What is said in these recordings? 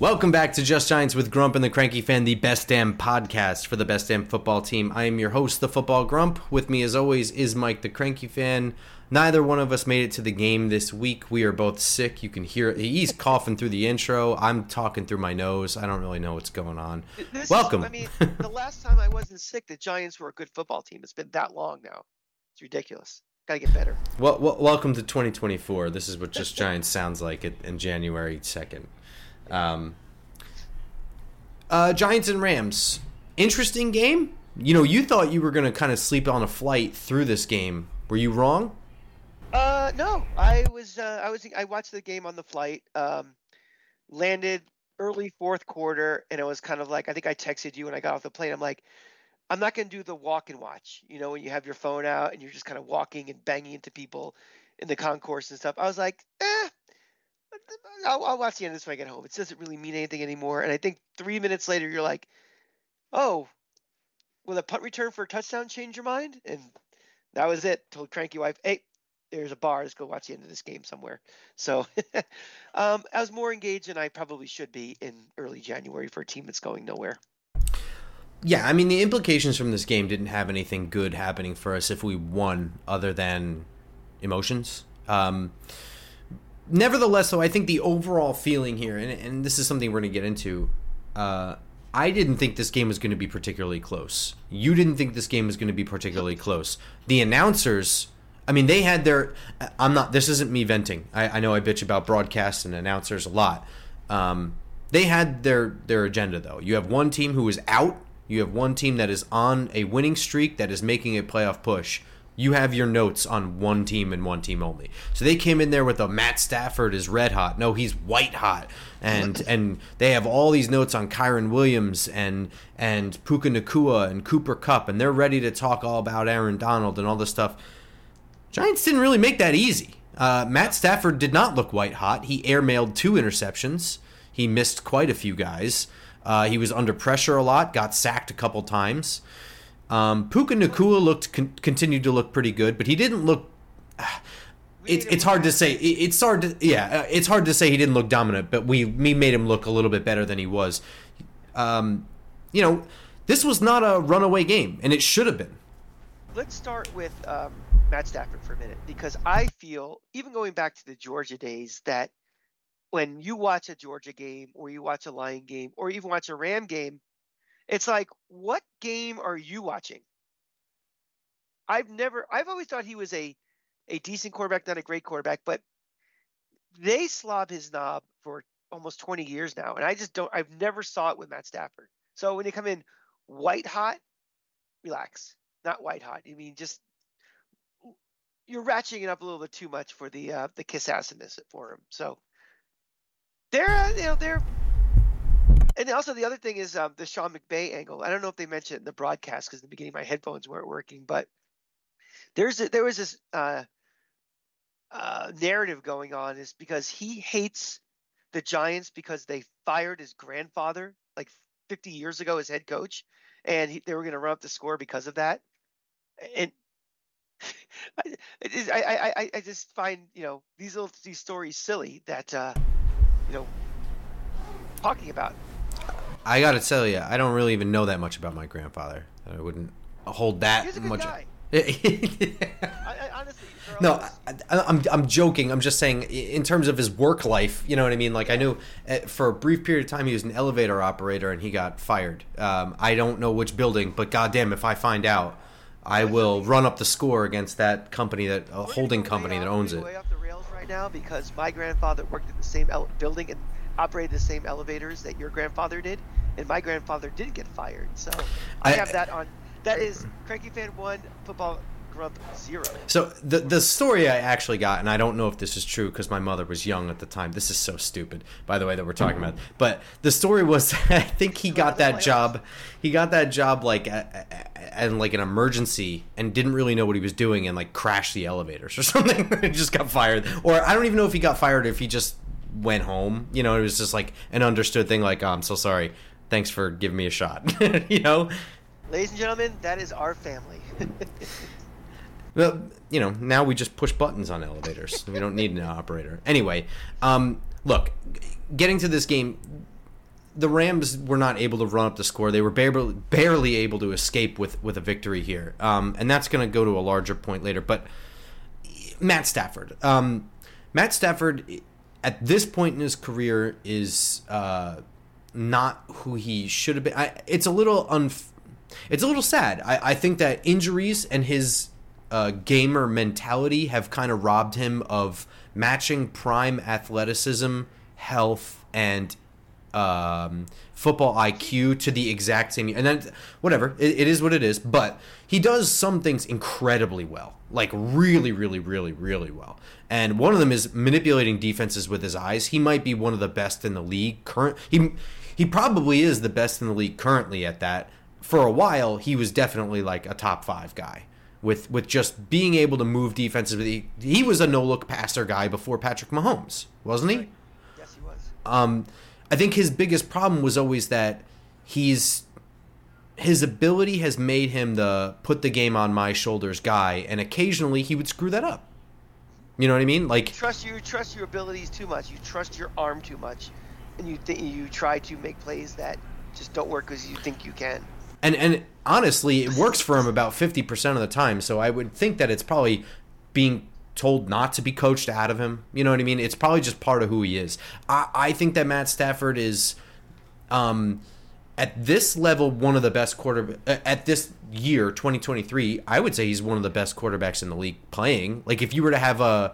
Welcome back to Just Giants with Grump and the Cranky Fan, the best damn podcast for the best damn football team. I am your host, the Football Grump. With me, as always, is Mike the Cranky Fan. Neither one of us made it to the game this week. We are both sick. You can hear he's coughing through the intro. I'm talking through my nose. I don't really know what's going on. This Welcome. Is, I mean, the last time I wasn't sick, the Giants were a good football team. It's been that long now. It's ridiculous. Gotta get better. Well, well welcome to 2024. This is what Just Giants sounds like in January 2nd. Um, uh, Giants and Rams. Interesting game. You know, you thought you were going to kind of sleep on a flight through this game. Were you wrong? Uh, no. I was. Uh, I was. I watched the game on the flight. Um, landed early fourth quarter, and it was kind of like I think I texted you when I got off the plane. I'm like, I'm not going to do the walk and watch. You know, when you have your phone out and you're just kind of walking and banging into people in the concourse and stuff. I was like, eh, I'll, I'll, watch the end of this when I get home. It doesn't really mean anything anymore. And I think three minutes later, you're like, oh, will a punt return for a touchdown change your mind? And that was it. Told cranky wife, hey, there's a bar. Let's go watch the end of this game somewhere. So um, I was more engaged than I probably should be in early January for a team that's going nowhere. Yeah, I mean the implications from this game didn't have anything good happening for us if we won, other than emotions. Um, nevertheless, though, I think the overall feeling here, and, and this is something we're going to get into, uh, I didn't think this game was going to be particularly close. You didn't think this game was going to be particularly close. The announcers, I mean, they had their. I'm not. This isn't me venting. I, I know I bitch about broadcasts and announcers a lot. Um, they had their their agenda though. You have one team who is out. You have one team that is on a winning streak that is making a playoff push you have your notes on one team and one team only. So they came in there with a Matt Stafford is red hot. No, he's white hot. And and they have all these notes on Kyren Williams and and Puka Nacua and Cooper Kupp, and they're ready to talk all about Aaron Donald and all this stuff. Giants didn't really make that easy. Uh, Matt Stafford did not look white hot. He airmailed two interceptions. He missed quite a few guys. Uh, he was under pressure a lot. Got sacked a couple times. Um, Puka Nacua looked con- continued to look pretty good, but he didn't look. It's it's hard to say. It's hard to yeah. Uh, it's hard to say he didn't look dominant, but we we made him look a little bit better than he was. Um, you know, this was not a runaway game, and it should have been. Let's start with um, Matt Stafford for a minute because I feel, even going back to the Georgia days, that when you watch a Georgia game or you watch a Lion game or even watch a Ram game, it's like, what game are you watching? I've never, I've always thought he was a, a decent quarterback, not a great quarterback, but they slob his knob for almost 20 years now. And I just don't, I've never saw it with Matt Stafford. So when they come in white hot, relax, not white hot. I mean, just, you're ratcheting it up a little bit too much for the, uh, the kiss assiness for him. So they're, uh, you know, they're, and also the other thing is um, the Sean McVay angle. I don't know if they mentioned it in the broadcast because in the beginning my headphones weren't working, but there's a, there was this uh, uh, narrative going on is because he hates the Giants because they fired his grandfather like 50 years ago as head coach, and he, they were going to run up the score because of that. And I, I, I, I just find you know these little these stories silly that uh, you know talking about. I gotta tell you, I don't really even know that much about my grandfather. I wouldn't hold that He's a much. Guy. I, I, honestly, no, I, am I'm, I'm joking. I'm just saying, in terms of his work life, you know what I mean. Like I knew eh, for a brief period of time he was an elevator operator and he got fired. Um, I don't know which building, but goddamn, if I find out, I will run up the score against that company, that a holding company that owns it. Way off the rails right now because my grandfather worked in the same building and operated the same elevators that your grandfather did, and my grandfather did get fired. So I, I have that on. That is Cranky Fan One, Football Grump Zero. So the the story I actually got, and I don't know if this is true because my mother was young at the time. This is so stupid, by the way, that we're talking about. But the story was, I think he got that job. He got that job like and like an emergency and didn't really know what he was doing and like crashed the elevators or something. just got fired, or I don't even know if he got fired if he just went home. You know, it was just like an understood thing. Like, oh, I'm so sorry. Thanks for giving me a shot. you know. Ladies and gentlemen, that is our family. well, you know, now we just push buttons on elevators. we don't need an operator. Anyway, um, look, getting to this game, the Rams were not able to run up the score. They were barely, barely able to escape with, with a victory here. Um, and that's going to go to a larger point later. But Matt Stafford. Um, Matt Stafford, at this point in his career, is uh, not who he should have been. I, it's a little unf- It's a little sad. I, I think that injuries and his uh, gamer mentality have kind of robbed him of matching prime athleticism, health, and um, football IQ to the exact same. And then, whatever, it, it is what it is. But he does some things incredibly well, like really, really, really, really well. And one of them is manipulating defenses with his eyes. He might be one of the best in the league. Current, he he probably is the best in the league currently at that. For a while, he was definitely like a top five guy with with just being able to move defenses. He, he was a no look passer guy before Patrick Mahomes, wasn't he? Yes, he was. Um, I think his biggest problem was always that he's his ability has made him the put the game on my shoulders guy, and occasionally he would screw that up. You know what I mean? Like you trust you trust your abilities too much. You trust your arm too much, and you think you try to make plays that just don't work because you think you can. And and honestly, it works for him about fifty percent of the time. So I would think that it's probably being told not to be coached out of him. You know what I mean? It's probably just part of who he is. I, I think that Matt Stafford is, um, at this level, one of the best quarter at this year, 2023. I would say he's one of the best quarterbacks in the league playing. Like if you were to have a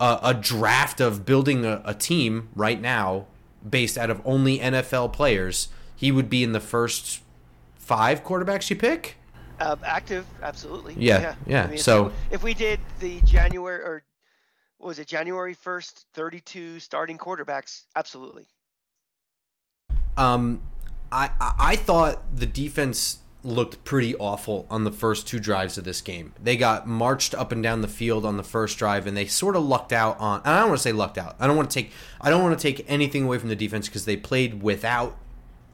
a, a draft of building a, a team right now based out of only NFL players, he would be in the first five quarterbacks you pick. Uh, active, absolutely. Yeah, yeah. yeah. I mean, so if we did the January or was it January first, thirty-two starting quarterbacks, absolutely. Um, I I thought the defense looked pretty awful on the first two drives of this game. They got marched up and down the field on the first drive, and they sort of lucked out on. I don't want to say lucked out. I don't want to take. I don't want to take anything away from the defense because they played without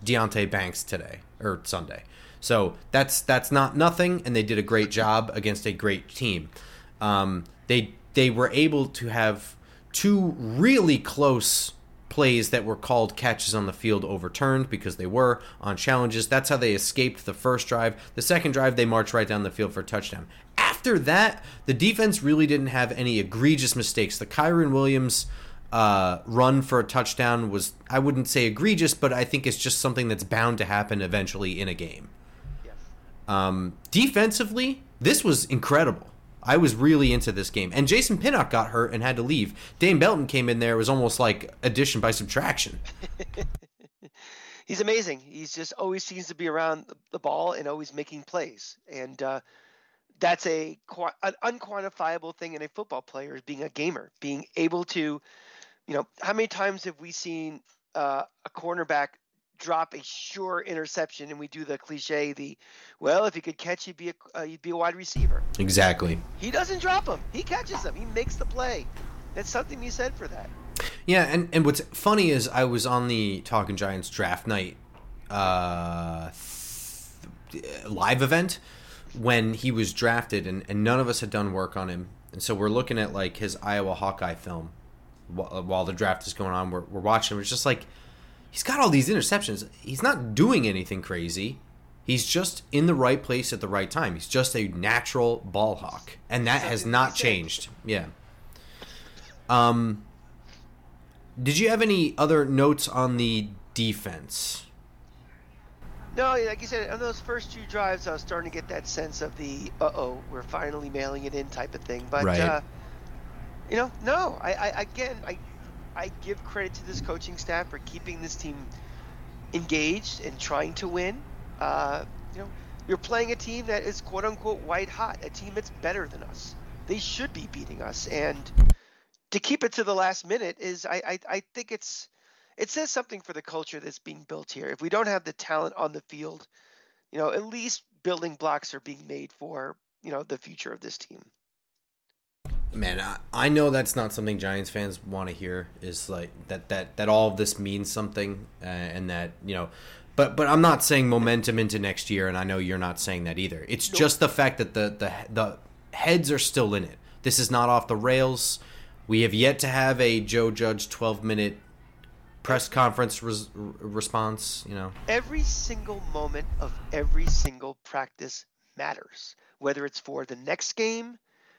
Deonte Banks today or Sunday. So that's that's not nothing, and they did a great job against a great team. Um, they they were able to have two really close plays that were called catches on the field overturned because they were on challenges. That's how they escaped the first drive. The second drive, they marched right down the field for a touchdown. After that, the defense really didn't have any egregious mistakes. The Kyren Williams uh, run for a touchdown was, I wouldn't say egregious, but I think it's just something that's bound to happen eventually in a game. Um, defensively, this was incredible. I was really into this game. And Jason Pinnock got hurt and had to leave. Dane Belton came in there. It was almost like addition by subtraction. He's amazing. He's just always seems to be around the ball and always making plays. And uh, that's a an unquantifiable thing in a football player is being a gamer, being able to, you know, how many times have we seen uh, a cornerback drop a sure interception and we do the cliche the well if he could catch he'd be a uh, he'd be a wide receiver. Exactly. He doesn't drop them he catches them he makes the play. That's something he said for that. Yeah and and what's funny is i was on the talking giants draft night uh th- live event when he was drafted and, and none of us had done work on him. And so we're looking at like his iowa hawkeye film while, while the draft is going on. We're, we're watching it's just like he's got all these interceptions. He's not doing anything crazy. He's just in the right place at the right time. He's just a natural ball hawk, and that has not changed. Yeah. Um. Did you have any other notes on the defense? No, like you said, on those first two drives, I was starting to get that sense of the "uh oh, we're finally mailing it in" type of thing. But right. uh, you know, no, I, I again, I I give credit to this coaching staff for keeping this team engaged and trying to win. Uh, you know, you're playing a team that is quote unquote white hot, a team that's better than us. They should be beating us, and to keep it to the last minute is, I, I, I think it's, it says something for the culture that's being built here. If we don't have the talent on the field you know, at least building blocks are being made for, you know, the future of this team. Man, I, I know that's not something Giants fans want to hear. Is like that that that all of this means something, uh, and that you know, but but I'm not saying momentum into next year, and I know you're not saying that either. It's nope. just the fact that the the the heads are still in it. This is not off the rails. We have yet to have a Joe Judge 12 minute press conference res- response. You know, every single moment of every single practice matters, whether it's for the next game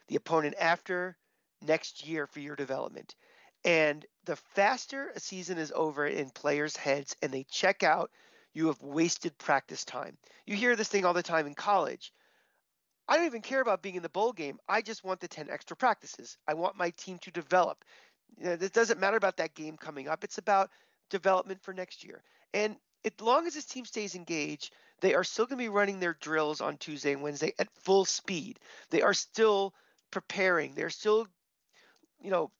the opponent after next year for your development. And the faster a season is over in players' heads and they check out, you have wasted practice time. You hear this thing all the time in college. I don't even care about being in the bowl game. I just want the 10 extra practices. I want my team to develop. You know, it doesn't matter about that game coming up. It's about development for next year. And as long as this team stays engaged, they are still going to be running their drills on Tuesday and Wednesday at full speed. They are still preparing. They're still, you know,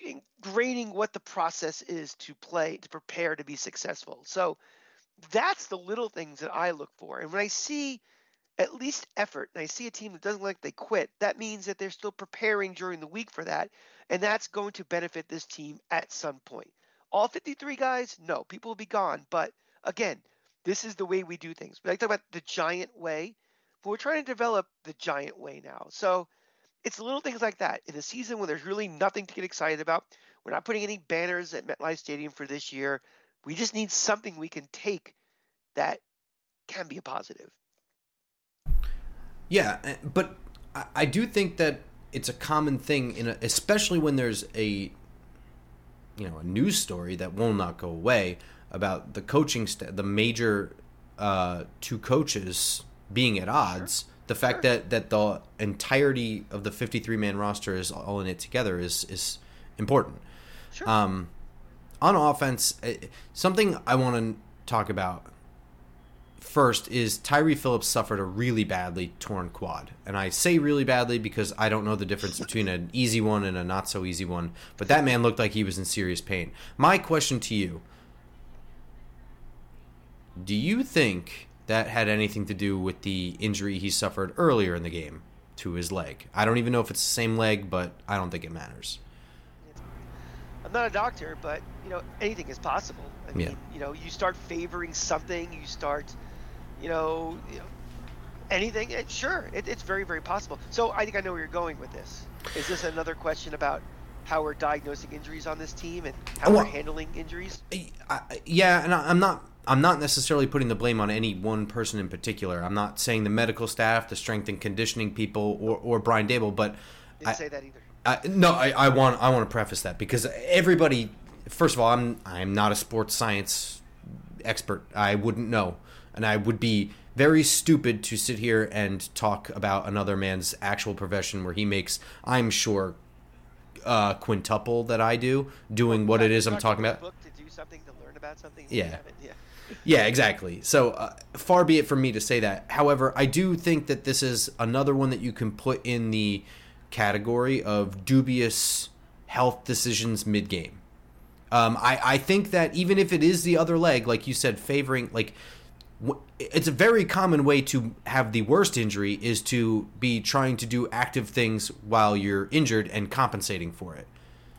ingraining what the process is to play, to prepare to be successful. So that's the little things that I look for. And when I see at least effort, and I see a team that doesn't look like they quit, that means that they're still preparing during the week for that. And that's going to benefit this team at some point. All 53 guys, no, people will be gone. But again, this is the way we do things. We like to talk about the giant way, but we're trying to develop the giant way now. So it's little things like that. In a season when there's really nothing to get excited about, we're not putting any banners at MetLife Stadium for this year. We just need something we can take that can be a positive. Yeah, eh, but I do think that it's a common thing, in a, especially when there's a you know a news story that will not go away about the coaching st- the major uh, two coaches being at odds. Sure the fact sure. that that the entirety of the 53 man roster is all in it together is is important. Sure. Um, on offense, eh, something I want to talk about first is Tyre Phillips suffered a really badly torn quad. And I say really badly because I don't know the difference between an easy one and a not so easy one, but that man looked like he was in serious pain. My question to you Do you think that had anything to do with the injury he suffered earlier in the game to his leg. I don't even know if it's the same leg, but I don't think it matters. I'm not a doctor, but you know anything is possible. I mean, yeah. you know, you start favoring something, you start, you know, you know anything. It, sure, it, it's very, very possible. So I think I know where you're going with this. Is this another question about how we're diagnosing injuries on this team and how oh, well, we're handling injuries? I, yeah, and I, I'm not I'm not necessarily putting the blame on any one person in particular. I'm not saying the medical staff, the strength and conditioning people, or, or Brian Daboll, but didn't I, say that either. I, no, I, I want I want to preface that because everybody. First of all, I'm I'm not a sports science expert. I wouldn't know, and I would be very stupid to sit here and talk about another man's actual profession where he makes, I'm sure, uh, quintuple that I do doing what it is I'm talking about. Book to do something to learn about something. Yeah. yeah yeah, exactly. So uh, far be it from me to say that. However, I do think that this is another one that you can put in the category of dubious health decisions mid game. Um, I, I think that even if it is the other leg, like you said, favoring like it's a very common way to have the worst injury is to be trying to do active things while you're injured and compensating for it.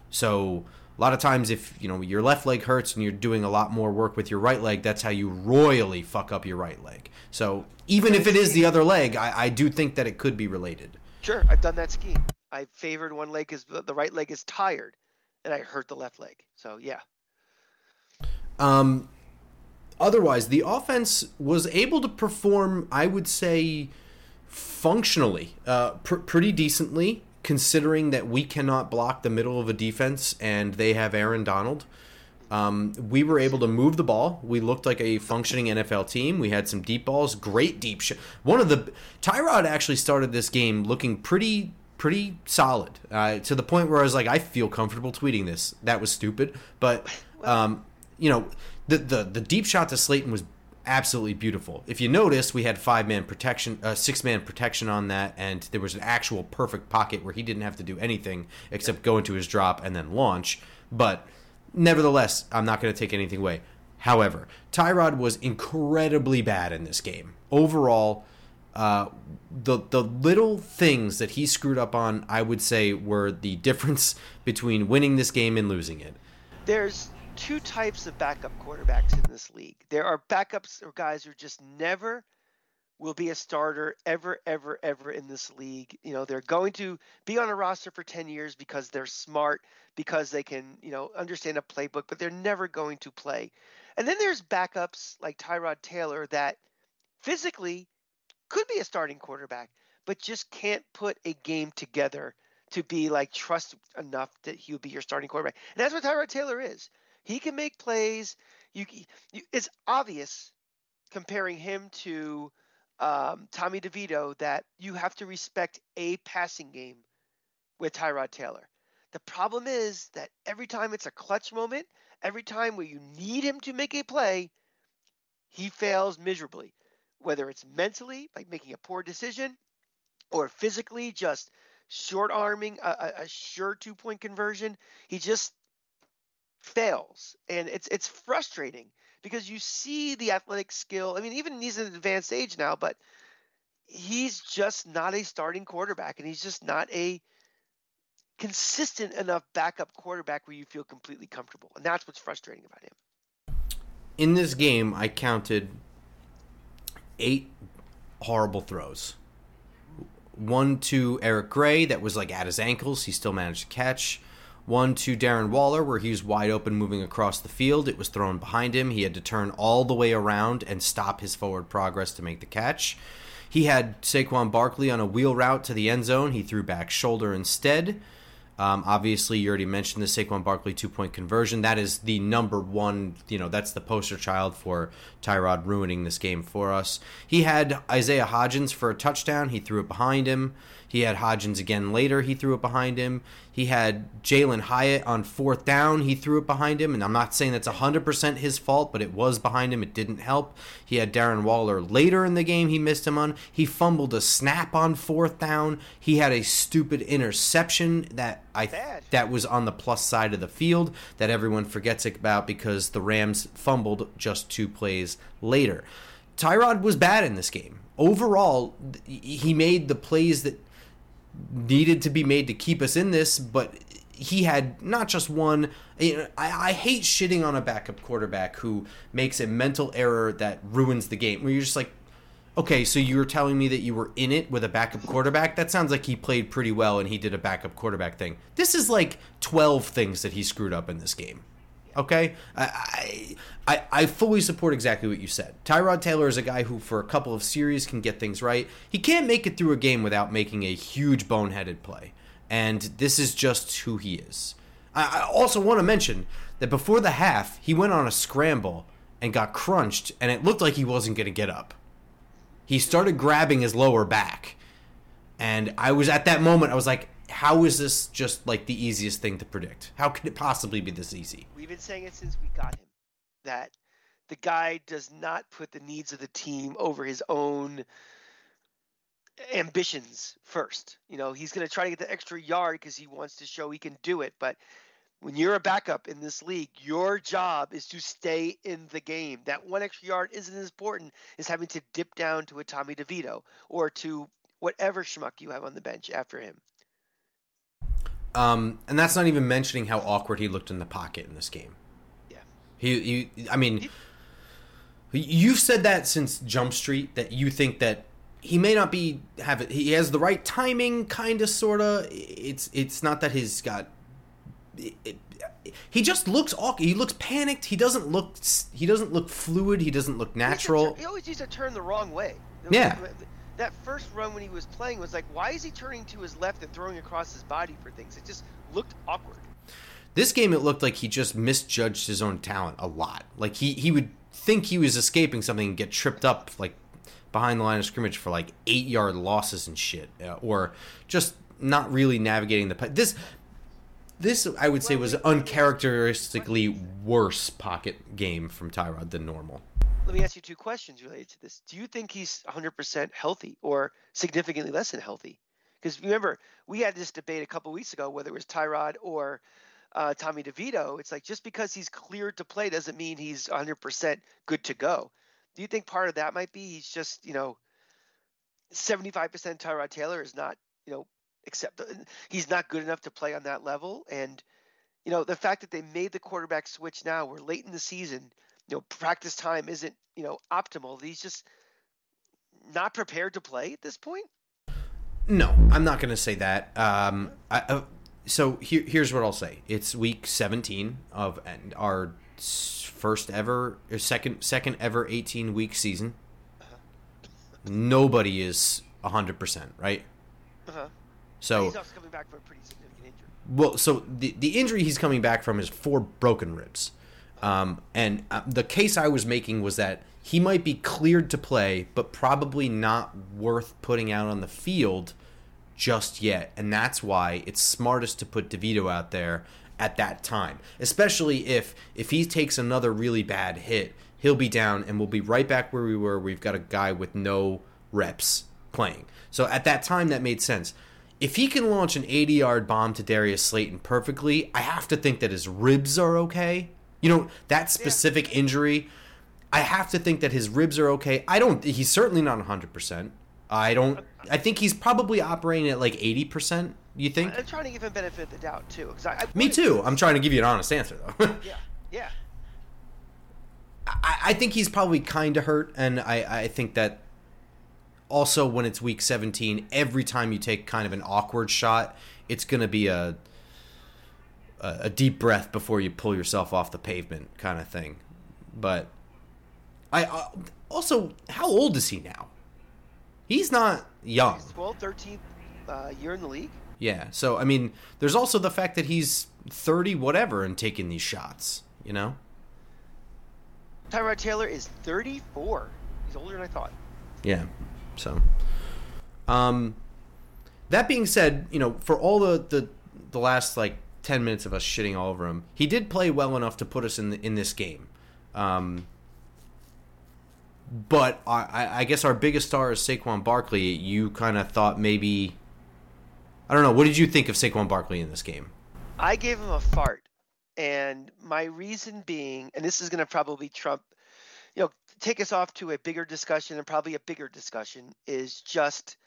So a lot of times if you know your left leg hurts and you're doing a lot more work with your right leg that's how you royally fuck up your right leg. So even if it is the other leg i, I do think that it could be related. Sure i've done that scheme i favored one leg because the right leg is tired and i hurt the left leg. So yeah. Um otherwise the offense was able to perform i would say functionally uh, pr- pretty decently considering that we cannot block the middle of a defense and they have Aaron Donald. Um, we were able to move the ball. We looked like a functioning NFL team. We had some deep balls, great deep shot. One of the Tyrod actually started this game looking pretty pretty solid uh, to the point where I was like, I feel comfortable tweeting this. That was stupid, but um, you know, the the the deep shot to Slayton was absolutely beautiful. If you notice, we had five man protection, uh, six man protection on that, and there was an actual perfect pocket where he didn't have to do anything except go into his drop and then launch. But nevertheless, I'm not going to take anything away. However, Tyrod was incredibly bad in this game. Overall, uh, the the little things that he screwed up on, I would say, were the difference between winning this game and losing it. There's two types of backup quarterbacks in this league. There are backups or guys who just never will be a starter ever, ever, ever in this league. You know, they're going to be on a roster for 10 years because they're smart, because they can, you know, understand a playbook, but they're never going to play. And then there's backups like Tyrod Taylor that physically could be a starting quarterback, but just can't put a game together to be like trust enough that he'll be your starting quarterback. And that's what Tyrod Taylor is. He can make plays. You, you it's obvious comparing him to um, Tommy DeVito that you have to respect a passing game with Tyrod Taylor. The problem is that every time it's a clutch moment, every time where you need him to make a play, he fails miserably. Whether it's mentally, like making a poor decision, or physically, just short arming a, a sure two point conversion, he just fails. And it's it's frustrating because you see the athletic skill. I mean, even he's an advanced age now, but he's just not a starting quarterback, and he's just not a consistent enough backup quarterback where you feel completely comfortable. And that's what's frustrating about him. In this game, I counted eight horrible throws. One to Eric Gray that was like at his ankles. He still managed to catch. One to Darren Waller, where he was wide open moving across the field. It was thrown behind him. He had to turn all the way around and stop his forward progress to make the catch. He had Saquon Barkley on a wheel route to the end zone. He threw back shoulder instead. Um, obviously, you already mentioned the Saquon Barkley two point conversion. That is the number one, you know, that's the poster child for Tyrod ruining this game for us. He had Isaiah Hodgins for a touchdown. He threw it behind him. He had Hodgins again later. He threw it behind him. He had Jalin Hyatt on fourth down. He threw it behind him. And I'm not saying that's 100% his fault, but it was behind him. It didn't help. He had Darren Waller later in the game. He missed him on. He fumbled a snap on fourth down. He had a stupid interception that I Bad. that was on the plus side of the field that everyone forgets about because the Rams fumbled just two plays later. Tyrod was bad in this game. Overall, he made the plays that needed to be made to keep us in this, but he had not just one. I, I hate shitting on a backup quarterback who makes a mental error that ruins the game. Where you're just like, okay, so you were telling me that you were in it with a backup quarterback. That sounds like he played pretty well and he did a backup quarterback thing. This is like twelve things that he screwed up in this game. Okay, I, I I fully support exactly what you said. Tyrod Taylor is a guy who, for a couple of series, can get things right. He can't make it through a game without making a huge boneheaded play, and this is just who he is. I, I also want to mention that before the half, he went on a scramble and got crunched, and it looked like he wasn't going to get up. He started grabbing his lower back, and I was at that moment. I was like, how is this just like the easiest thing to predict? How could it possibly be this easy? We've been saying it since we got him that the guy does not put the needs of the team over his own ambitions first. You know, he's going to try to get the extra yard because he wants to show he can do it. But when you're a backup in this league, your job is to stay in the game. That one extra yard isn't as important as having to dip down to a Tommy DeVito or to whatever schmuck you have on the bench after him. Um, and that's not even mentioning how awkward he looked in the pocket in this game. Yeah. He, he I mean, you've said that since Jump Street that you think that he may not be have it. He has the right timing, kind of, sorta. It's it's not that he's got. It, it, he just looks awkward. He looks panicked. He doesn't look. He doesn't look fluid. He doesn't look natural. He always used to turn the wrong way. Yeah. That first run when he was playing was like, why is he turning to his left and throwing across his body for things? It just looked awkward. This game, it looked like he just misjudged his own talent a lot. Like he he would think he was escaping something and get tripped up like behind the line of scrimmage for like eight yard losses and shit, uh, or just not really navigating the this. This I would say was uncharacteristically worse pocket game from Tyrod than normal. Let me ask you two questions related to this. Do you think he's 100% healthy or significantly less than healthy? Because remember, we had this debate a couple weeks ago whether it was Tyrod or uh, Tommy DeVito, it's like just because he's cleared to play doesn't mean he's 100% good to go. Do you think part of that might be he's just, you know, 75% Tyrod Taylor is not, you know, except he's not good enough to play on that level. And, you know, the fact that they made the quarterback switch now, we're late in the season, you know, practice time isn't, you know, optimal. He's just not prepared to play at this point. No, I'm not going to say that. Um, I, uh, so here, here's what I'll say. It's week 17 of our first ever, second, second ever 18 week season. Uh-huh. Nobody is 100 percent, right? Uh-huh. So he's also coming back from a pretty significant injury. Well, so the the injury he's coming back from is four broken ribs, um, and uh, the case I was making was that he might be cleared to play, but probably not worth putting out on the field just yet. And that's why it's smartest to put DeVito out there at that time. Especially if if he takes another really bad hit, he'll be down and we'll be right back where we were. We've got a guy with no reps playing. So at that time that made sense. If he can launch an 80 yard bomb to Darius Slayton perfectly, I have to think that his ribs are okay. You know, that specific yeah. injury I have to think that his ribs are okay. I don't. He's certainly not 100. percent I don't. I think he's probably operating at like 80 percent. You think? I'm trying to give him benefit of the doubt too. Cause I, I Me too. I'm trying to give you an honest answer though. yeah. Yeah. I, I think he's probably kind of hurt, and I, I think that also when it's week 17, every time you take kind of an awkward shot, it's going to be a a deep breath before you pull yourself off the pavement kind of thing. But I uh, also, how old is he now? He's not young. He's 12, 13th uh, year in the league. Yeah. So I mean, there's also the fact that he's 30 whatever and taking these shots. You know. Tyrod Taylor is 34. He's older than I thought. Yeah. So. Um. That being said, you know, for all the the the last like 10 minutes of us shitting all over him, he did play well enough to put us in the, in this game. Um, but I, I guess our biggest star is Saquon Barkley. You kind of thought maybe, I don't know. What did you think of Saquon Barkley in this game? I gave him a fart, and my reason being, and this is going to probably trump, you know, take us off to a bigger discussion and probably a bigger discussion is just,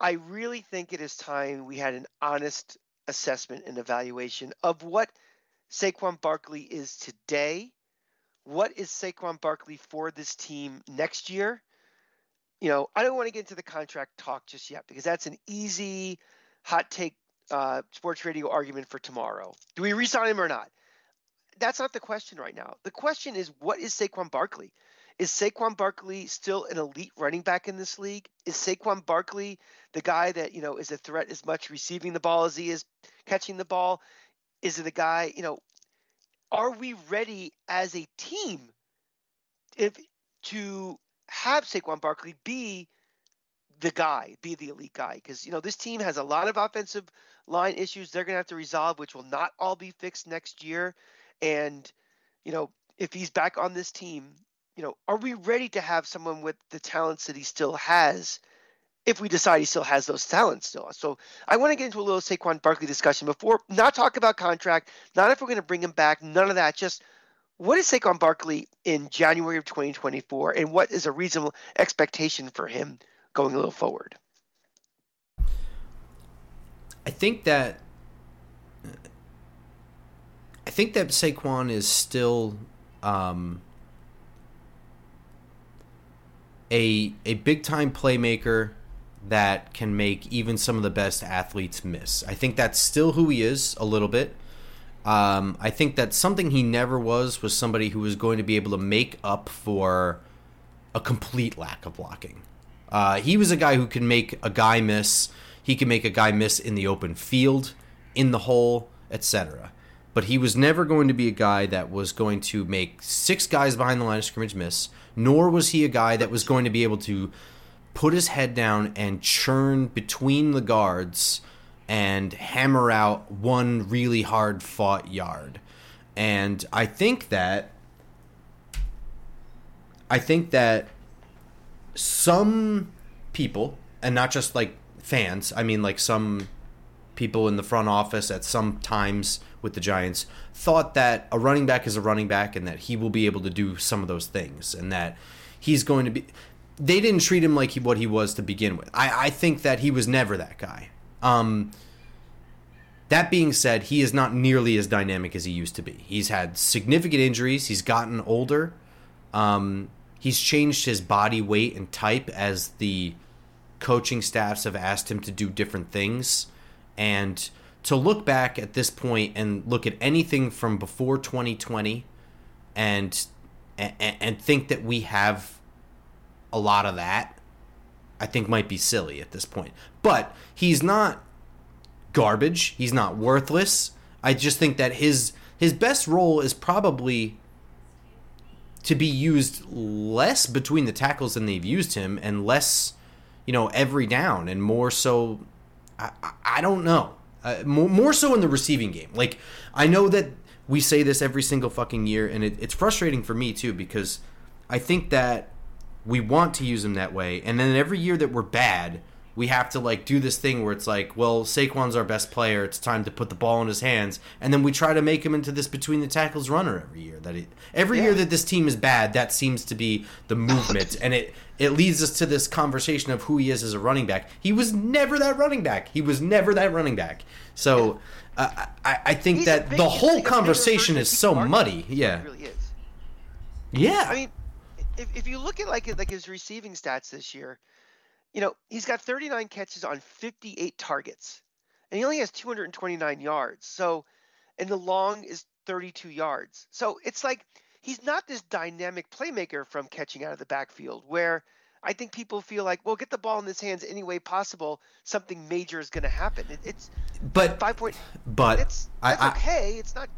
I really think it is time we had an honest assessment and evaluation of what Saquon Barkley is today what is Saquon Barkley for this team next year? You know, I don't want to get into the contract talk just yet because that's an easy hot take uh, sports radio argument for tomorrow. Do we resign him or not? That's not the question right now. The question is, what is Saquon Barkley? Is Saquon Barkley still an elite running back in this league? Is Saquon Barkley the guy that you know is a threat as much receiving the ball as he is catching the ball? Is it a guy you know are we ready as a team if to have Saquon Barkley be the guy, be the elite guy? Because you know this team has a lot of offensive line issues they're going to have to resolve, which will not all be fixed next year. And you know if he's back on this team, you know, are we ready to have someone with the talents that he still has if we decide he still has those talents still. So I want to get into a little Saquon Barkley discussion before not talk about contract, not if we're going to bring him back, none of that. Just what is Saquon Barkley in January of 2024, and what is a reasonable expectation for him going a little forward? I think that I think that Saquon is still um, a a big time playmaker that can make even some of the best athletes miss. I think that's still who he is a little bit. Um, I think that something he never was was somebody who was going to be able to make up for a complete lack of blocking. Uh, he was a guy who can make a guy miss. He can make a guy miss in the open field, in the hole, etc. But he was never going to be a guy that was going to make six guys behind the line of scrimmage miss, nor was he a guy that was going to be able to put his head down and churn between the guards and hammer out one really hard fought yard. And I think that I think that some people and not just like fans, I mean like some people in the front office at some times with the Giants thought that a running back is a running back and that he will be able to do some of those things and that he's going to be. They didn't treat him like he, what he was to begin with. I, I think that he was never that guy. Um, that being said, he is not nearly as dynamic as he used to be. He's had significant injuries. He's gotten older. Um, he's changed his body weight and type as the coaching staffs have asked him to do different things. And to look back at this point and look at anything from before 2020 and and, and think that we have a lot of that, I think might be silly at this point. But he's not garbage. He's not worthless. I just think that his his best role is probably to be used less between the tackles than they've used him and less, you know, every down and more so I, I don't know. Uh, more, more so in the receiving game. Like I know that we say this every single fucking year and it, it's frustrating for me too because I think that we want to use him that way and then every year that we're bad we have to like do this thing where it's like, well, Saquon's our best player. It's time to put the ball in his hands, and then we try to make him into this between the tackles runner every year. That it, every yeah. year that this team is bad, that seems to be the movement, and it it leads us to this conversation of who he is as a running back. He was never that running back. He was never that running back. So uh, I, I think He's that big, the whole like conversation is so muddy. Yeah. Really is. Yeah. I mean, if, if you look at like like his receiving stats this year you know, he's got 39 catches on 58 targets, and he only has 229 yards. So, and the long is 32 yards. So it's like he's not this dynamic playmaker from catching out of the backfield where I think people feel like, well, get the ball in his hands any way possible. Something major is going to happen. It, it's but five point. But it's that's I, I, okay. It's not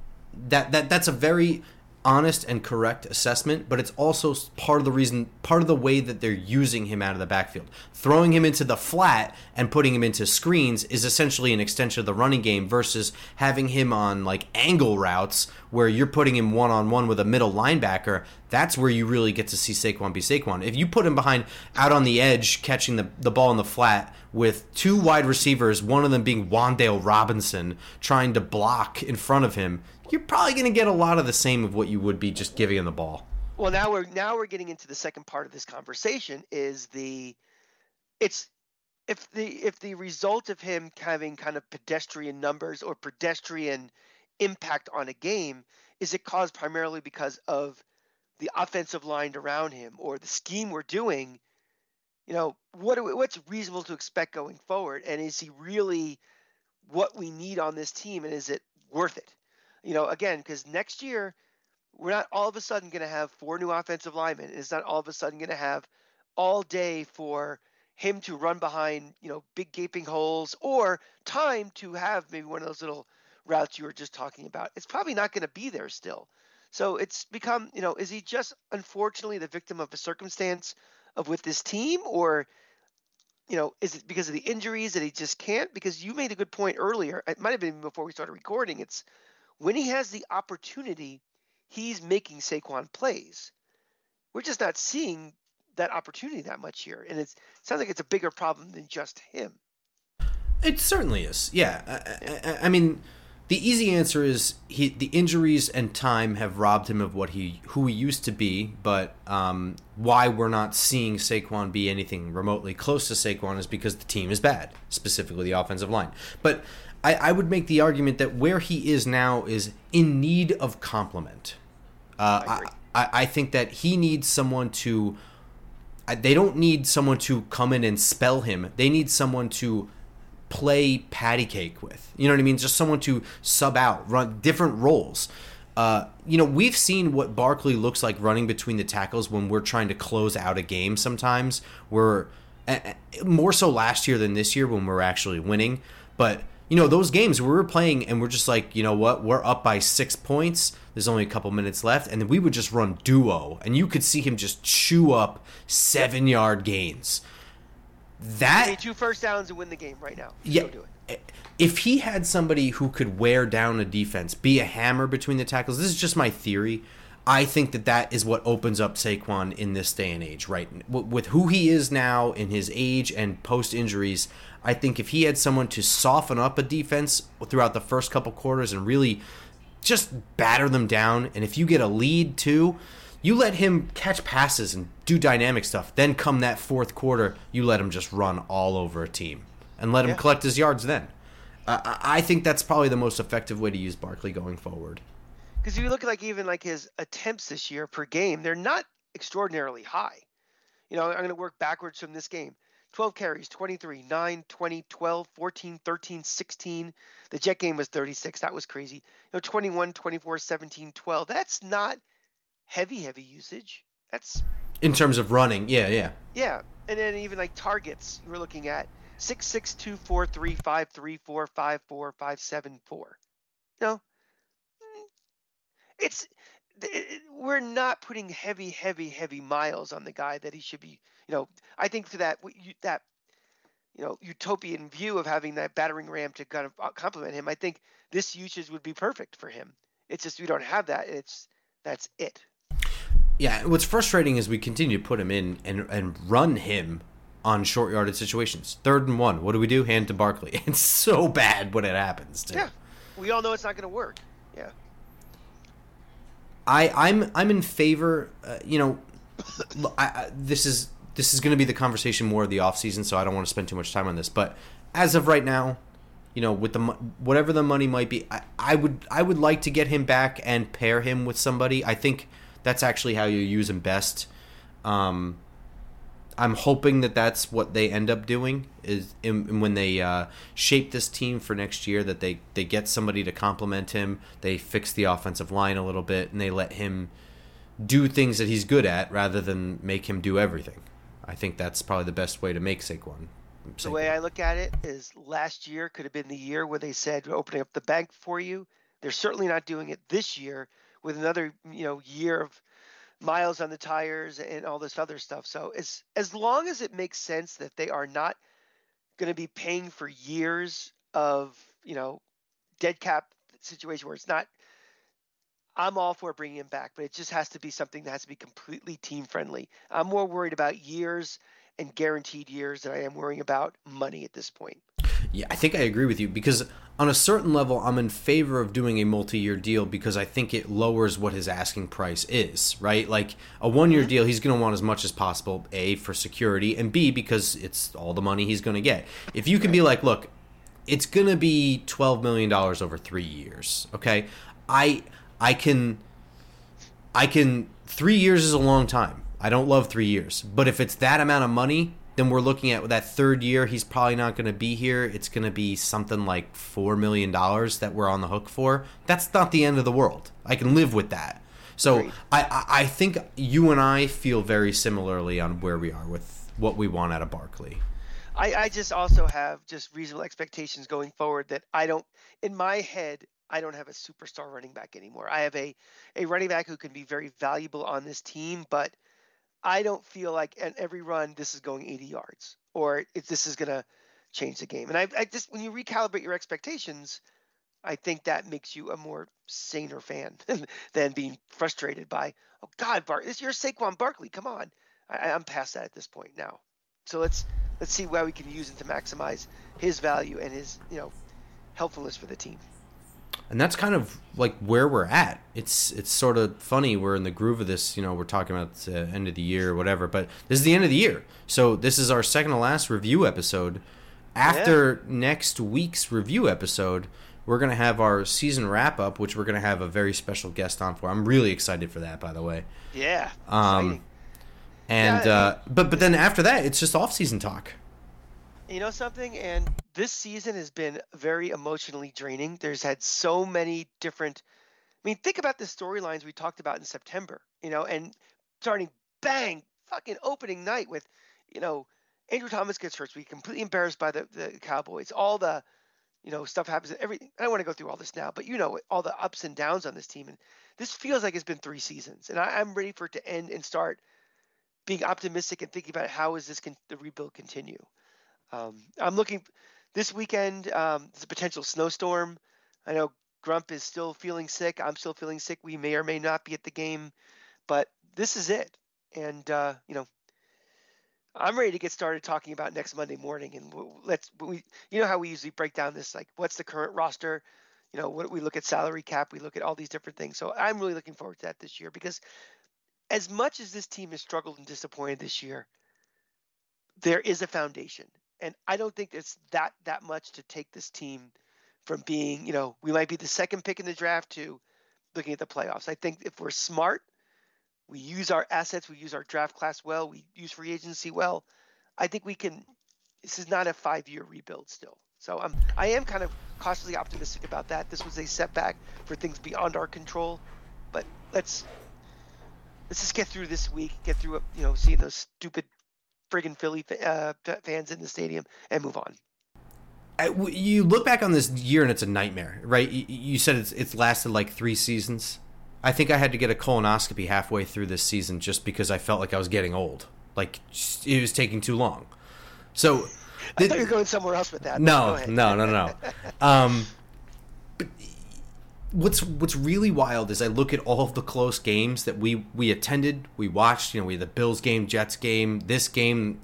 that that that's a very honest and correct assessment, but it's also part of the reason, part of the way that they're using him out of the backfield. Throwing him into the flat and putting him into screens is essentially an extension of the running game versus having him on like angle routes where you're putting him one on one with a middle linebacker. That's where you really get to see Saquon be Saquon. If you put him behind out on the edge, catching the, the ball in the flat with two wide receivers, one of them being Wan'Dale Robinson, trying to block in front of him, you're probably going to get a lot of the same of what you would be just giving him the ball. Well, now we're now we're getting into the second part of this conversation is the it's if the if the result of him having kind of pedestrian numbers or pedestrian impact on a game is it caused primarily because of the offensive line around him or the scheme we're doing? You know what what's reasonable to expect going forward? And is he really what we need on this team and is it worth it you know, again, because next year we're not all of a sudden going to have four new offensive linemen. It's not all of a sudden going to have all day for him to run behind, you know, big gaping holes or time to have maybe one of those little routes you were just talking about. It's probably not going to be there still. So it's become, you know, is he just unfortunately the victim of a circumstance of with this team or you know, is it because of the injuries that he just can't? Because you made a good point earlier. It might have been before we started recording. It's when he has the opportunity, he's making Saquon plays. We're just not seeing that opportunity that much here, and it sounds like it's a bigger problem than just him. It certainly is. Yeah, I, I, I mean, the easy answer is he the injuries and time have robbed him of what he who he used to be. But um, why we're not seeing Saquon be anything remotely close to Saquon is because the team is bad, specifically the offensive line. But I, I would make the argument that where he is now is in need of complement. Uh, I, I, I think that he needs someone to. They don't need someone to come in and spell him. They need someone to play patty cake with. You know what I mean? Just someone to sub out, run different roles. Uh, you know, we've seen what Barkley looks like running between the tackles when we're trying to close out a game. Sometimes we're more so last year than this year when we're actually winning. But you know, those games where we were playing and we're just like, you know what, we're up by six points. There's only a couple minutes left, and we would just run duo, and you could see him just chew up seven yard gains. That two first downs to win the game right now. Yeah. If he had somebody who could wear down a defense, be a hammer between the tackles, this is just my theory. I think that that is what opens up Saquon in this day and age, right? With who he is now in his age and post injuries, I think if he had someone to soften up a defense throughout the first couple quarters and really just batter them down, and if you get a lead too, you let him catch passes and do dynamic stuff. Then come that fourth quarter, you let him just run all over a team and let him yeah. collect his yards then. Uh, I think that's probably the most effective way to use Barkley going forward because if you look at like even like his attempts this year per game, they're not extraordinarily high. You know, I'm going to work backwards from this game. 12 carries, 23, 9, 20, 12, 14, 13, 16. The Jet game was 36. That was crazy. You know, 21, 24, 17, 12. That's not heavy, heavy usage. That's in terms of running. Yeah, yeah. Yeah. And then even like targets, we're looking at 6, 6, 2, 4, 3, 5, 3, 4, 5, 4, 5, 7, 4. You know, it's we're not putting heavy, heavy, heavy miles on the guy that he should be. You know, I think for that that you know utopian view of having that battering ram to kind of uh, complement him, I think this usage would be perfect for him. It's just we don't have that. It's that's it. Yeah, what's frustrating is we continue to put him in and and run him on short yarded situations. Third and one, what do we do? Hand to Barkley. It's so bad when it happens. Too. Yeah, we all know it's not going to work. Yeah. I I'm I'm in favor. Uh, you know, I, I, this is this is going to be the conversation more of the off season, so I don't want to spend too much time on this. But as of right now, you know, with the whatever the money might be, I, I would I would like to get him back and pair him with somebody. I think that's actually how you use him best. Um, I'm hoping that that's what they end up doing is in, when they uh, shape this team for next year that they they get somebody to complement him. They fix the offensive line a little bit and they let him do things that he's good at rather than make him do everything. I think that's probably the best way to make Saquon. Saquon. The way I look at it is last year could have been the year where they said opening up the bank for you. They're certainly not doing it this year with another you know year of miles on the tires and all this other stuff. So as as long as it makes sense that they are not going to be paying for years of you know dead cap situation where it's not I'm all for bringing him back, but it just has to be something that has to be completely team friendly. I'm more worried about years and guaranteed years than I am worrying about money at this point. Yeah, I think I agree with you because on a certain level, I'm in favor of doing a multi-year deal because I think it lowers what his asking price is. Right, like a one-year mm-hmm. deal, he's going to want as much as possible. A for security, and B because it's all the money he's going to get. If you can be like, look, it's going to be twelve million dollars over three years. Okay, I I can I can three years is a long time. I don't love three years, but if it's that amount of money, then we're looking at that third year. He's probably not going to be here. It's going to be something like four million dollars that we're on the hook for. That's not the end of the world. I can live with that. So I, I think you and I feel very similarly on where we are with what we want out of Barkley. I, I just also have just reasonable expectations going forward that I don't in my head I don't have a superstar running back anymore. I have a a running back who can be very valuable on this team, but I don't feel like at every run this is going 80 yards or if this is going to change the game. And I, I just when you recalibrate your expectations, I think that makes you a more saner fan than being frustrated by, oh God, Bart, this you're Saquon Barkley. Come on, I, I'm past that at this point now. So let's let's see why we can use it to maximize his value and his you know helpfulness for the team and that's kind of like where we're at. It's it's sort of funny. We're in the groove of this. You know, we're talking about the end of the year or whatever. But this is the end of the year, so this is our second to last review episode. After yeah. next week's review episode, we're gonna have our season wrap up, which we're gonna have a very special guest on for. I'm really excited for that, by the way. Yeah. Um. And yeah, uh, but but then after that, it's just off season talk. You know something? And this season has been very emotionally draining. There's had so many different. I mean, think about the storylines we talked about in September, you know, and starting bang, fucking opening night with, you know, Andrew Thomas gets hurt. We completely embarrassed by the, the Cowboys. All the, you know, stuff happens. Everything. I don't want to go through all this now, but you know, all the ups and downs on this team. And this feels like it's been three seasons. And I, am ready for it to end and start being optimistic and thinking about how is this con- the rebuild continue. Um, I'm looking this weekend. Um, there's a potential snowstorm. I know Grump is still feeling sick. I'm still feeling sick. We may or may not be at the game, but this is it. And uh, you know, I'm ready to get started talking about next Monday morning. And let's we, you know how we usually break down this like what's the current roster. You know, what we look at salary cap, we look at all these different things. So I'm really looking forward to that this year because as much as this team has struggled and disappointed this year, there is a foundation, and I don't think it's that that much to take this team from being, you know, we might be the second pick in the draft to looking at the playoffs. I think if we're smart, we use our assets, we use our draft class well, we use free agency well. I think we can. This is not a five-year rebuild still. So I'm, I am kind of cautiously optimistic about that. This was a setback for things beyond our control, but let's let's just get through this week, get through, you know, seeing those stupid friggin' Philly uh, fans in the stadium, and move on. You look back on this year and it's a nightmare, right? You said it's it's lasted like three seasons. I think I had to get a colonoscopy halfway through this season just because I felt like I was getting old. Like it was taking too long. So I thought you were going somewhere else with that. No, no, no, no. um, but what's what's really wild is I look at all of the close games that we we attended, we watched. You know, we had the Bills game, Jets game, this game.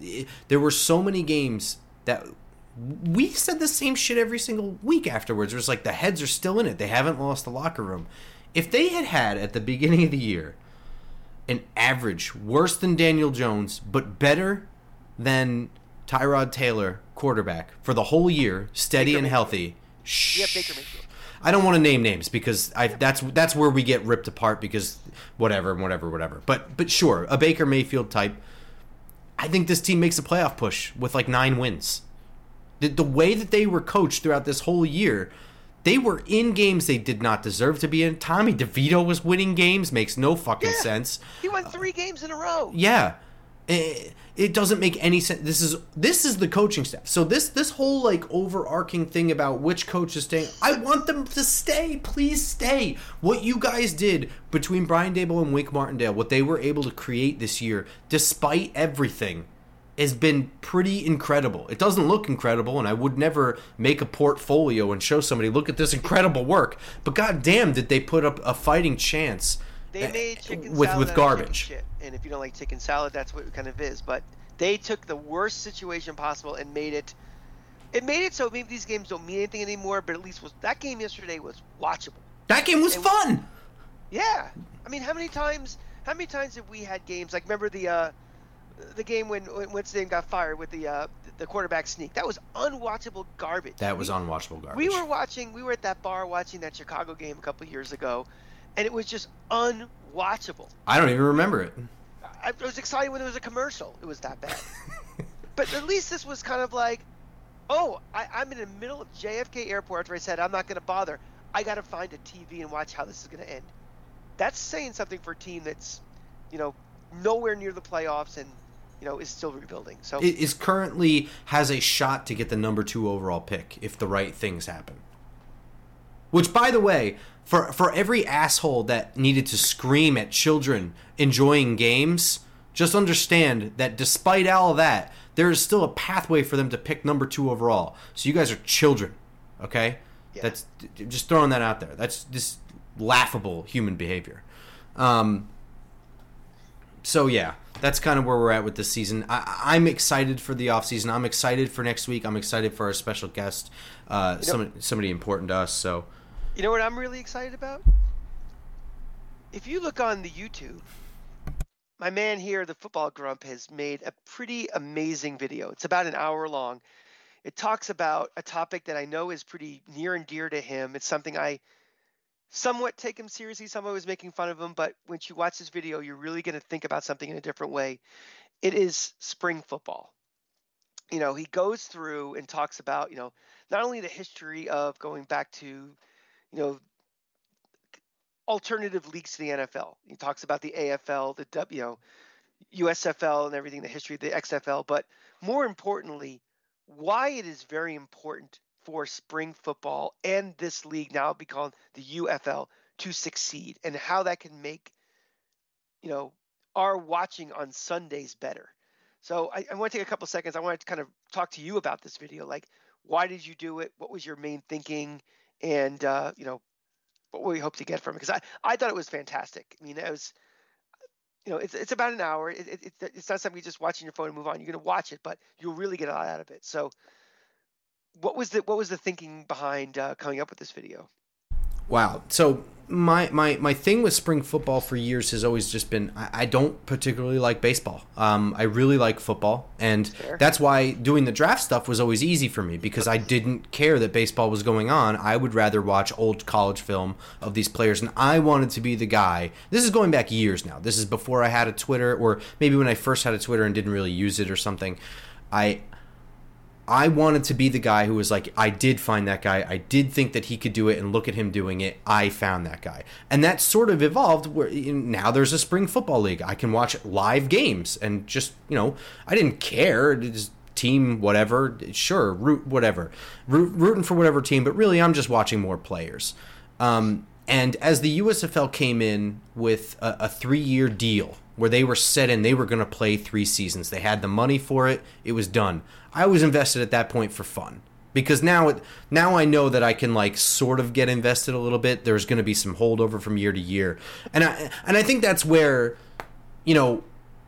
There were so many games that we said the same shit every single week afterwards. It was like the heads are still in it. They haven't lost the locker room. If they had had at the beginning of the year an average worse than Daniel Jones, but better than Tyrod Taylor quarterback for the whole year, steady Baker and healthy. Yeah, Baker Mayfield. I don't want to name names because I that's that's where we get ripped apart because whatever, whatever, whatever. But but sure, a Baker Mayfield type. I think this team makes a playoff push with like nine wins. The, the way that they were coached throughout this whole year, they were in games they did not deserve to be in. Tommy DeVito was winning games, makes no fucking yeah, sense. He won three games in a row. Yeah. It, it doesn't make any sense. This is this is the coaching staff. So this this whole like overarching thing about which coach is staying, I want them to stay. Please stay. What you guys did between Brian Daboll and Wink Martindale, what they were able to create this year, despite everything, has been pretty incredible. It doesn't look incredible, and I would never make a portfolio and show somebody, look at this incredible work. But god damn, did they put up a fighting chance they eh, made chicken with with garbage. And if you don't like chicken salad, that's what it kind of is. But they took the worst situation possible and made it. It made it so maybe these games don't mean anything anymore. But at least was that game yesterday was watchable. That game was fun. yeah, I mean, how many times? How many times have we had games like? Remember the uh, the game when when Winston got fired with the uh, the quarterback sneak? That was unwatchable garbage. That was unwatchable garbage. We were watching. We were at that bar watching that Chicago game a couple years ago, and it was just unwatchable. I don't even remember it. I was excited when there was a commercial. It was that bad. but at least this was kind of like, oh, I, am in the middle of JFK Airport where I said I'm not going to bother. I got to find a TV and watch how this is going to end. That's saying something for a team that's, you know, nowhere near the playoffs and you know is still rebuilding. So it is currently has a shot to get the number two overall pick if the right things happen. Which, by the way, for for every asshole that needed to scream at children enjoying games, just understand that despite all of that, there is still a pathway for them to pick number two overall. So you guys are children, okay? Yeah. That's just throwing that out there. That's just laughable human behavior. Um, so yeah, that's kind of where we're at with this season. I, am excited for the offseason. I'm excited for next week. I'm excited for our special guest, uh, know, somebody, somebody important to us. So you know what I'm really excited about? If you look on the YouTube, my man here, the football grump, has made a pretty amazing video. It's about an hour long. It talks about a topic that I know is pretty near and dear to him. It's something I somewhat take him seriously. Someone was making fun of him, but when you watch this video, you're really going to think about something in a different way. It is spring football. You know, he goes through and talks about, you know, not only the history of going back to you know, alternative leagues to the NFL. He talks about the AFL, the W, know, USFL, and everything, the history of the XFL. But more importantly, why it is very important for spring football and this league now be called the UFL to succeed, and how that can make, you know, our watching on Sundays better. So I, I want to take a couple seconds. I want to kind of talk to you about this video. Like, why did you do it? What was your main thinking? And uh, you know what we hope to get from it because I, I thought it was fantastic. I mean, it was, you know, it's it's about an hour. It, it, it's not something you're just watching your phone and move on. You're gonna watch it, but you'll really get a lot out of it. So, what was the what was the thinking behind uh, coming up with this video? Wow. So my my my thing with spring football for years has always just been I, I don't particularly like baseball. Um, I really like football, and Fair. that's why doing the draft stuff was always easy for me because I didn't care that baseball was going on. I would rather watch old college film of these players, and I wanted to be the guy. This is going back years now. This is before I had a Twitter, or maybe when I first had a Twitter and didn't really use it or something. I I wanted to be the guy who was like, I did find that guy. I did think that he could do it, and look at him doing it. I found that guy, and that sort of evolved. Where now there's a spring football league. I can watch live games, and just you know, I didn't care. Just team, whatever. Sure, root whatever, root, rooting for whatever team. But really, I'm just watching more players. Um, and as the USFL came in with a, a three year deal where they were set in, they were going to play three seasons. They had the money for it. It was done. I was invested at that point for fun because now it, now I know that I can like sort of get invested a little bit. There's going to be some holdover from year to year, and I and I think that's where, you know,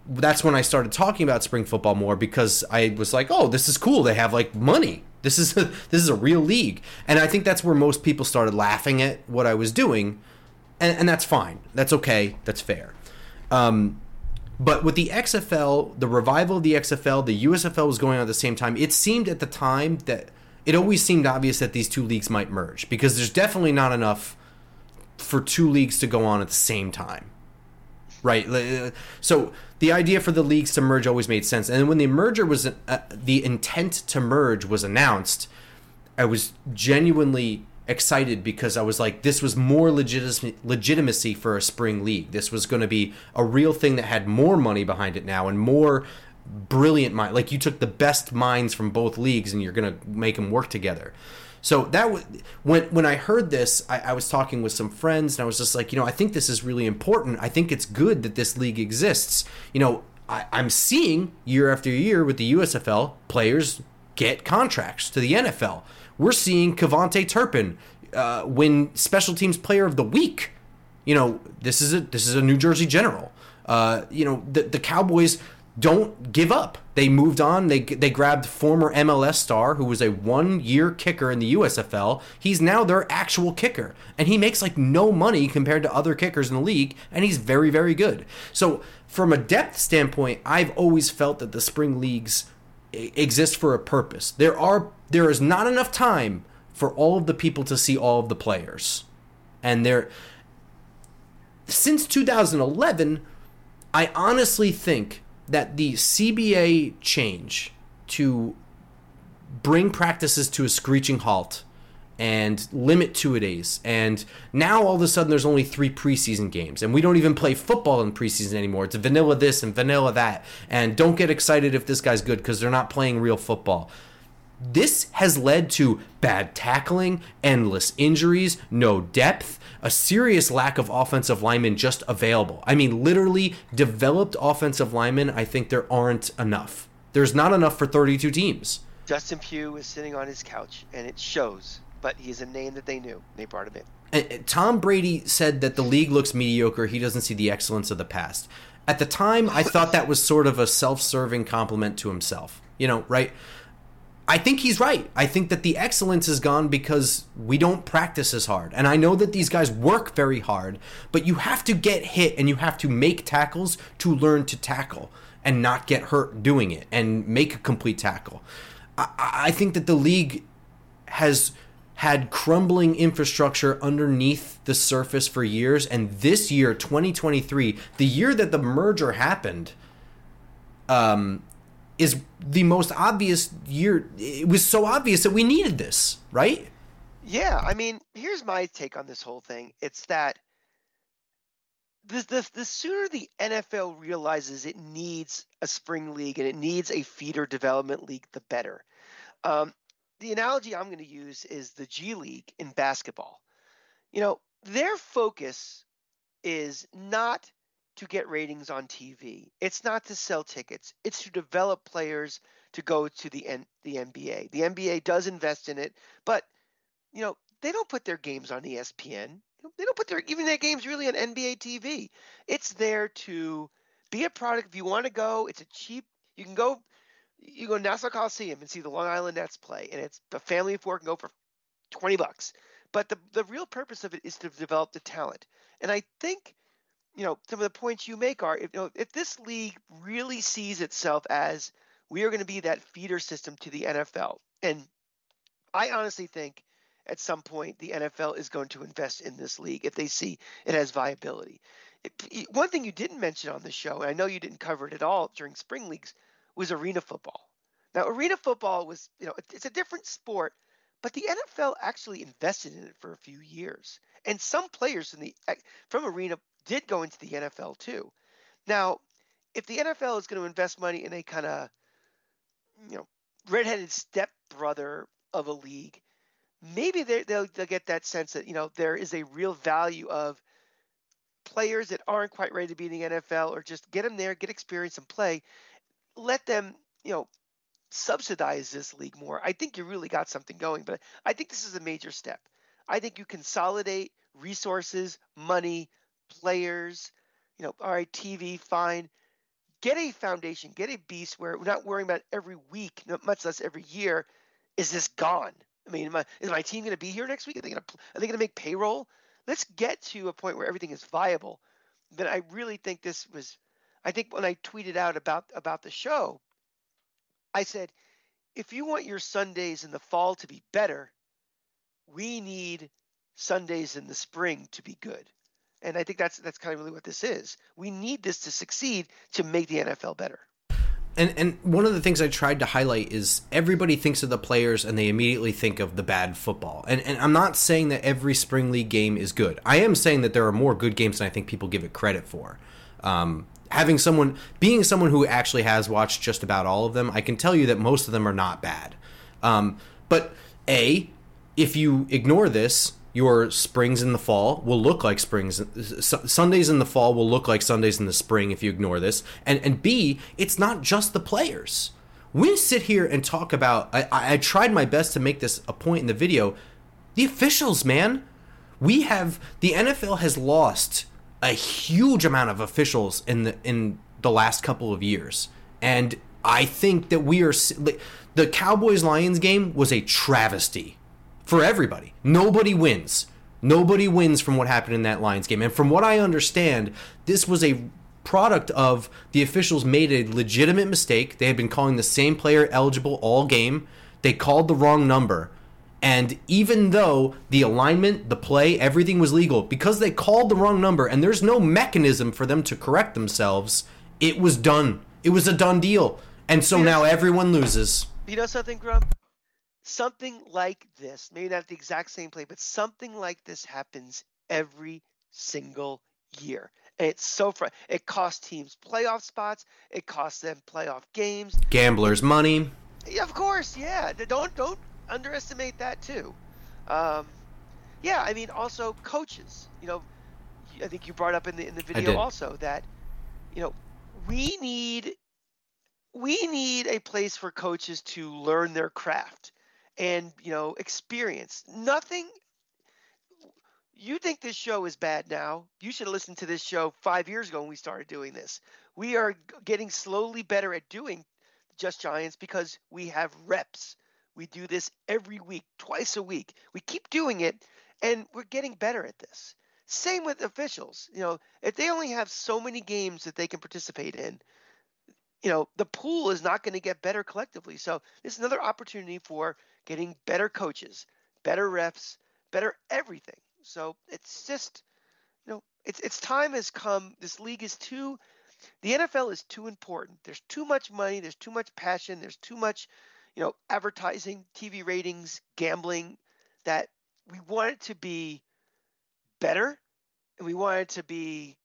that's when I started talking about spring football more because I was like, oh, this is cool. They have like money. This is a, this is a real league, and I think that's where most people started laughing at what I was doing, and, and that's fine. That's okay. That's fair. Um, but with the XFL, the revival of the XFL, the USFL was going on at the same time. It seemed at the time that it always seemed obvious that these two leagues might merge because there's definitely not enough for two leagues to go on at the same time. Right? Uh, so the idea for the leagues to merge always made sense. And when the merger was uh, the intent to merge was announced, I was genuinely excited because I was like, this was more legitimacy, legitimacy for a spring league. This was going to be a real thing that had more money behind it now and more brilliant mind. Like you took the best minds from both leagues and you're going to make them work together. So that when when I heard this, I, I was talking with some friends and I was just like, you know, I think this is really important. I think it's good that this league exists. You know, I, I'm seeing year after year with the USFL players get contracts to the NFL we're seeing KaVontae Turpin uh, win Special Teams Player of the Week. You know, this is a this is a New Jersey General. Uh, you know, the the Cowboys don't give up. They moved on. They they grabbed former MLS star who was a one year kicker in the USFL. He's now their actual kicker, and he makes like no money compared to other kickers in the league, and he's very very good. So from a depth standpoint, I've always felt that the spring leagues exist for a purpose. There are there is not enough time for all of the people to see all of the players. And there since 2011, I honestly think that the CBA change to bring practices to a screeching halt and limit two a days. And now all of a sudden there's only three preseason games, and we don't even play football in preseason anymore. It's vanilla this and vanilla that. And don't get excited if this guy's good because they're not playing real football. This has led to bad tackling, endless injuries, no depth, a serious lack of offensive linemen just available. I mean, literally, developed offensive linemen, I think there aren't enough. There's not enough for 32 teams. Justin Pugh is sitting on his couch, and it shows but he's a name that they knew. They brought him in. And Tom Brady said that the league looks mediocre. He doesn't see the excellence of the past. At the time, I thought that was sort of a self-serving compliment to himself. You know, right? I think he's right. I think that the excellence is gone because we don't practice as hard. And I know that these guys work very hard, but you have to get hit and you have to make tackles to learn to tackle and not get hurt doing it and make a complete tackle. I, I think that the league has had crumbling infrastructure underneath the surface for years. And this year, 2023, the year that the merger happened, um, is the most obvious year. It was so obvious that we needed this, right? Yeah. I mean, here's my take on this whole thing it's that the, the, the sooner the NFL realizes it needs a spring league and it needs a feeder development league, the better. Um, the analogy I'm going to use is the G League in basketball. You know, their focus is not to get ratings on TV. It's not to sell tickets. It's to develop players to go to the N- the NBA. The NBA does invest in it, but you know, they don't put their games on ESPN. they don't put their even their games really on NBA TV. It's there to be a product. If you want to go, it's a cheap. You can go. You go to Nassau Coliseum and see the Long Island Nets play, and it's the family of four can go for twenty bucks. But the the real purpose of it is to develop the talent. And I think, you know, some of the points you make are if you know if this league really sees itself as we are going to be that feeder system to the NFL, and I honestly think at some point the NFL is going to invest in this league if they see it has viability. It, one thing you didn't mention on the show, and I know you didn't cover it at all during spring leagues, was arena football. Now, arena football was, you know, it's a different sport, but the NFL actually invested in it for a few years, and some players from the eh, from arena did go into the NFL too. Now, if the NFL is going to invest money in a kind of, you know, redheaded stepbrother of a league, maybe they'll, they'll get that sense that you know there is a real value of players that aren't quite ready to be in the NFL, or just get them there, get experience and play. Let them, you know, subsidize this league more. I think you really got something going, but I think this is a major step. I think you consolidate resources, money, players. You know, all right, TV, fine. Get a foundation, get a beast where we're not worrying about every week, much less every year. Is this gone? I mean, is my team going to be here next week? Are they going to are they going to make payroll? Let's get to a point where everything is viable. But I really think this was. I think when I tweeted out about about the show, I said, if you want your Sundays in the fall to be better, we need Sundays in the spring to be good. And I think that's that's kind of really what this is. We need this to succeed to make the NFL better. And and one of the things I tried to highlight is everybody thinks of the players and they immediately think of the bad football. And and I'm not saying that every spring league game is good. I am saying that there are more good games than I think people give it credit for. Um, having someone being someone who actually has watched just about all of them, I can tell you that most of them are not bad. Um, but a if you ignore this, your springs in the fall will look like springs. Sundays in the fall will look like sundays in the spring if you ignore this. And and b it's not just the players. We sit here and talk about I, I tried my best to make this a point in the video. The officials man we have the nfl has lost a huge amount of officials in the in the last couple of years and i think that we are the cowboys lions game was a travesty for everybody. Nobody wins. Nobody wins from what happened in that Lions game. And from what I understand, this was a product of the officials made a legitimate mistake. They had been calling the same player eligible all game. They called the wrong number. And even though the alignment, the play, everything was legal, because they called the wrong number and there's no mechanism for them to correct themselves, it was done. It was a done deal. And so now everyone loses. You know something, Grump? something like this, maybe not the exact same play, but something like this happens every single year. And it's so fr- it costs teams playoff spots, it costs them playoff games, gamblers money. Yeah, of course, yeah. Don't don't underestimate that too. Um, yeah, I mean also coaches. You know, I think you brought up in the in the video also that you know we need we need a place for coaches to learn their craft and you know experience. Nothing. You think this show is bad now? You should have listened to this show five years ago when we started doing this. We are getting slowly better at doing Just Giants because we have reps. We do this every week, twice a week. We keep doing it, and we're getting better at this. Same with officials. You know, if they only have so many games that they can participate in, you know, the pool is not going to get better collectively. So this is another opportunity for getting better coaches, better refs, better everything. So it's just, you know, it's it's time has come. This league is too, the NFL is too important. There's too much money. There's too much passion. There's too much, you know, advertising, TV ratings, gambling. That we want it to be better, and we want it to be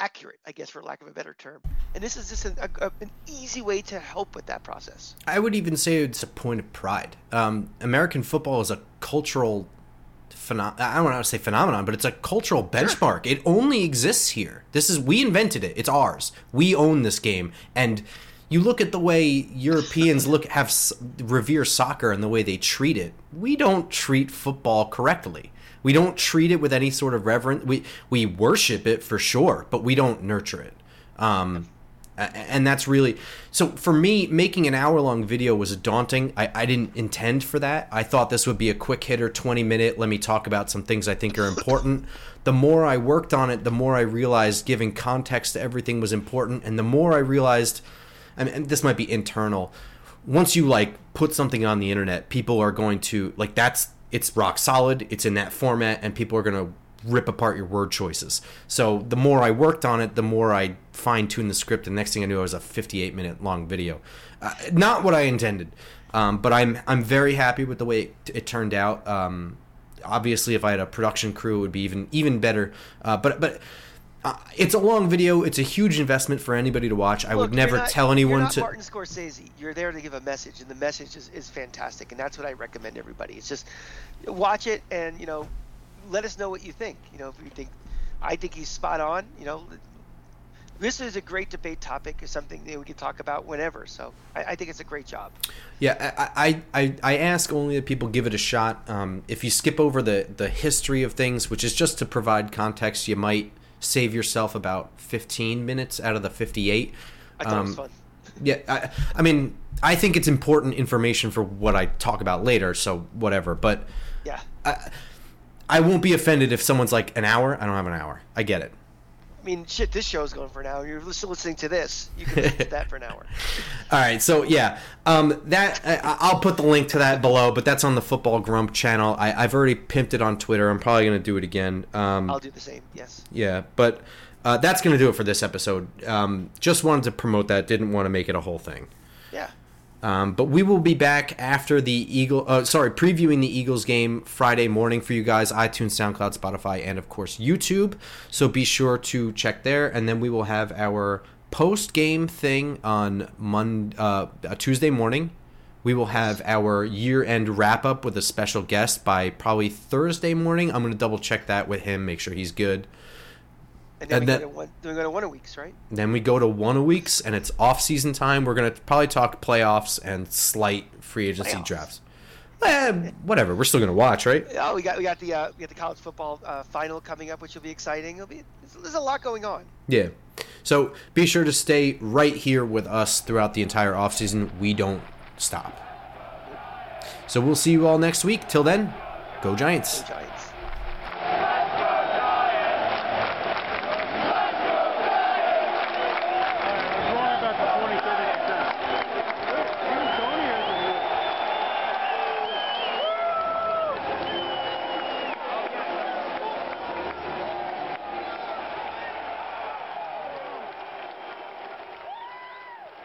accurate, I guess, for lack of a better term. And this is just an, a, an easy way to help with that process. I would even say it's a point of pride. Um, American football is a cultural phenomenon. I don't want to say phenomenon, but it's a cultural benchmark. Sure. It only exists here. This is we invented it. It's ours. We own this game, and you look at the way Europeans look have revere soccer and the way they treat it. We don't treat football correctly. We don't treat it with any sort of reverence. We we worship it for sure, but we don't nurture it. Um, and that's really so for me making an hour long video was daunting I, I didn't intend for that i thought this would be a quick hitter 20 minute let me talk about some things i think are important the more i worked on it the more i realized giving context to everything was important and the more i realized I mean, this might be internal once you like put something on the internet people are going to like that's it's rock solid it's in that format and people are going to rip apart your word choices. So the more I worked on it, the more I fine tuned the script. And next thing I knew, it was a 58 minute long video. Uh, not what I intended, um, but I'm I'm very happy with the way it, it turned out. Um, obviously, if I had a production crew, it would be even even better. Uh, but but. Uh, it's a long video. It's a huge investment for anybody to watch. I Look, would never not, tell anyone you're not to. Martin Scorsese. You're there to give a message, and the message is, is fantastic, and that's what I recommend everybody. It's just watch it and you know let us know what you think. You know, if you think, I think he's spot on. You know, this is a great debate topic. Is something that we can talk about whenever. So I, I think it's a great job. Yeah, I, I, I ask only that people give it a shot. Um, if you skip over the the history of things, which is just to provide context, you might save yourself about 15 minutes out of the 58. I thought um, it was fun. Yeah, I, I mean, I think it's important information for what I talk about later. So whatever, but yeah. I, I won't be offended if someone's like an hour. I don't have an hour. I get it. I mean, shit, this show's going for an hour. You're still listening to this. You can listen to that for an hour. All right, so yeah, um, that I, will put the link to that below, but that's on the Football Grump channel. I, have already pimped it on Twitter. I'm probably going to do it again. Um, I'll do the same. Yes. Yeah, but uh, that's going to do it for this episode. Um, just wanted to promote that. Didn't want to make it a whole thing. Yeah. Um, but we will be back after the Eagle. Uh, sorry, previewing the Eagles game Friday morning for you guys. iTunes, SoundCloud, Spotify, and of course YouTube. So be sure to check there, and then we will have our post game thing on Monday, uh, Tuesday morning. We will have our year end wrap up with a special guest by probably Thursday morning. I'm going to double check that with him, make sure he's good. And then, and we, then, go one, then we go to one a weeks, right? Then we go to one a weeks, and it's off season time. We're gonna probably talk playoffs and slight free agency playoffs. drafts. Eh, whatever. We're still gonna watch, right? Oh, we got we got the uh, we got the college football uh, final coming up, which will be exciting. It'll be there's a lot going on. Yeah. So be sure to stay right here with us throughout the entire off season. We don't stop. So we'll see you all next week. Till then, go Giants. Go Giants.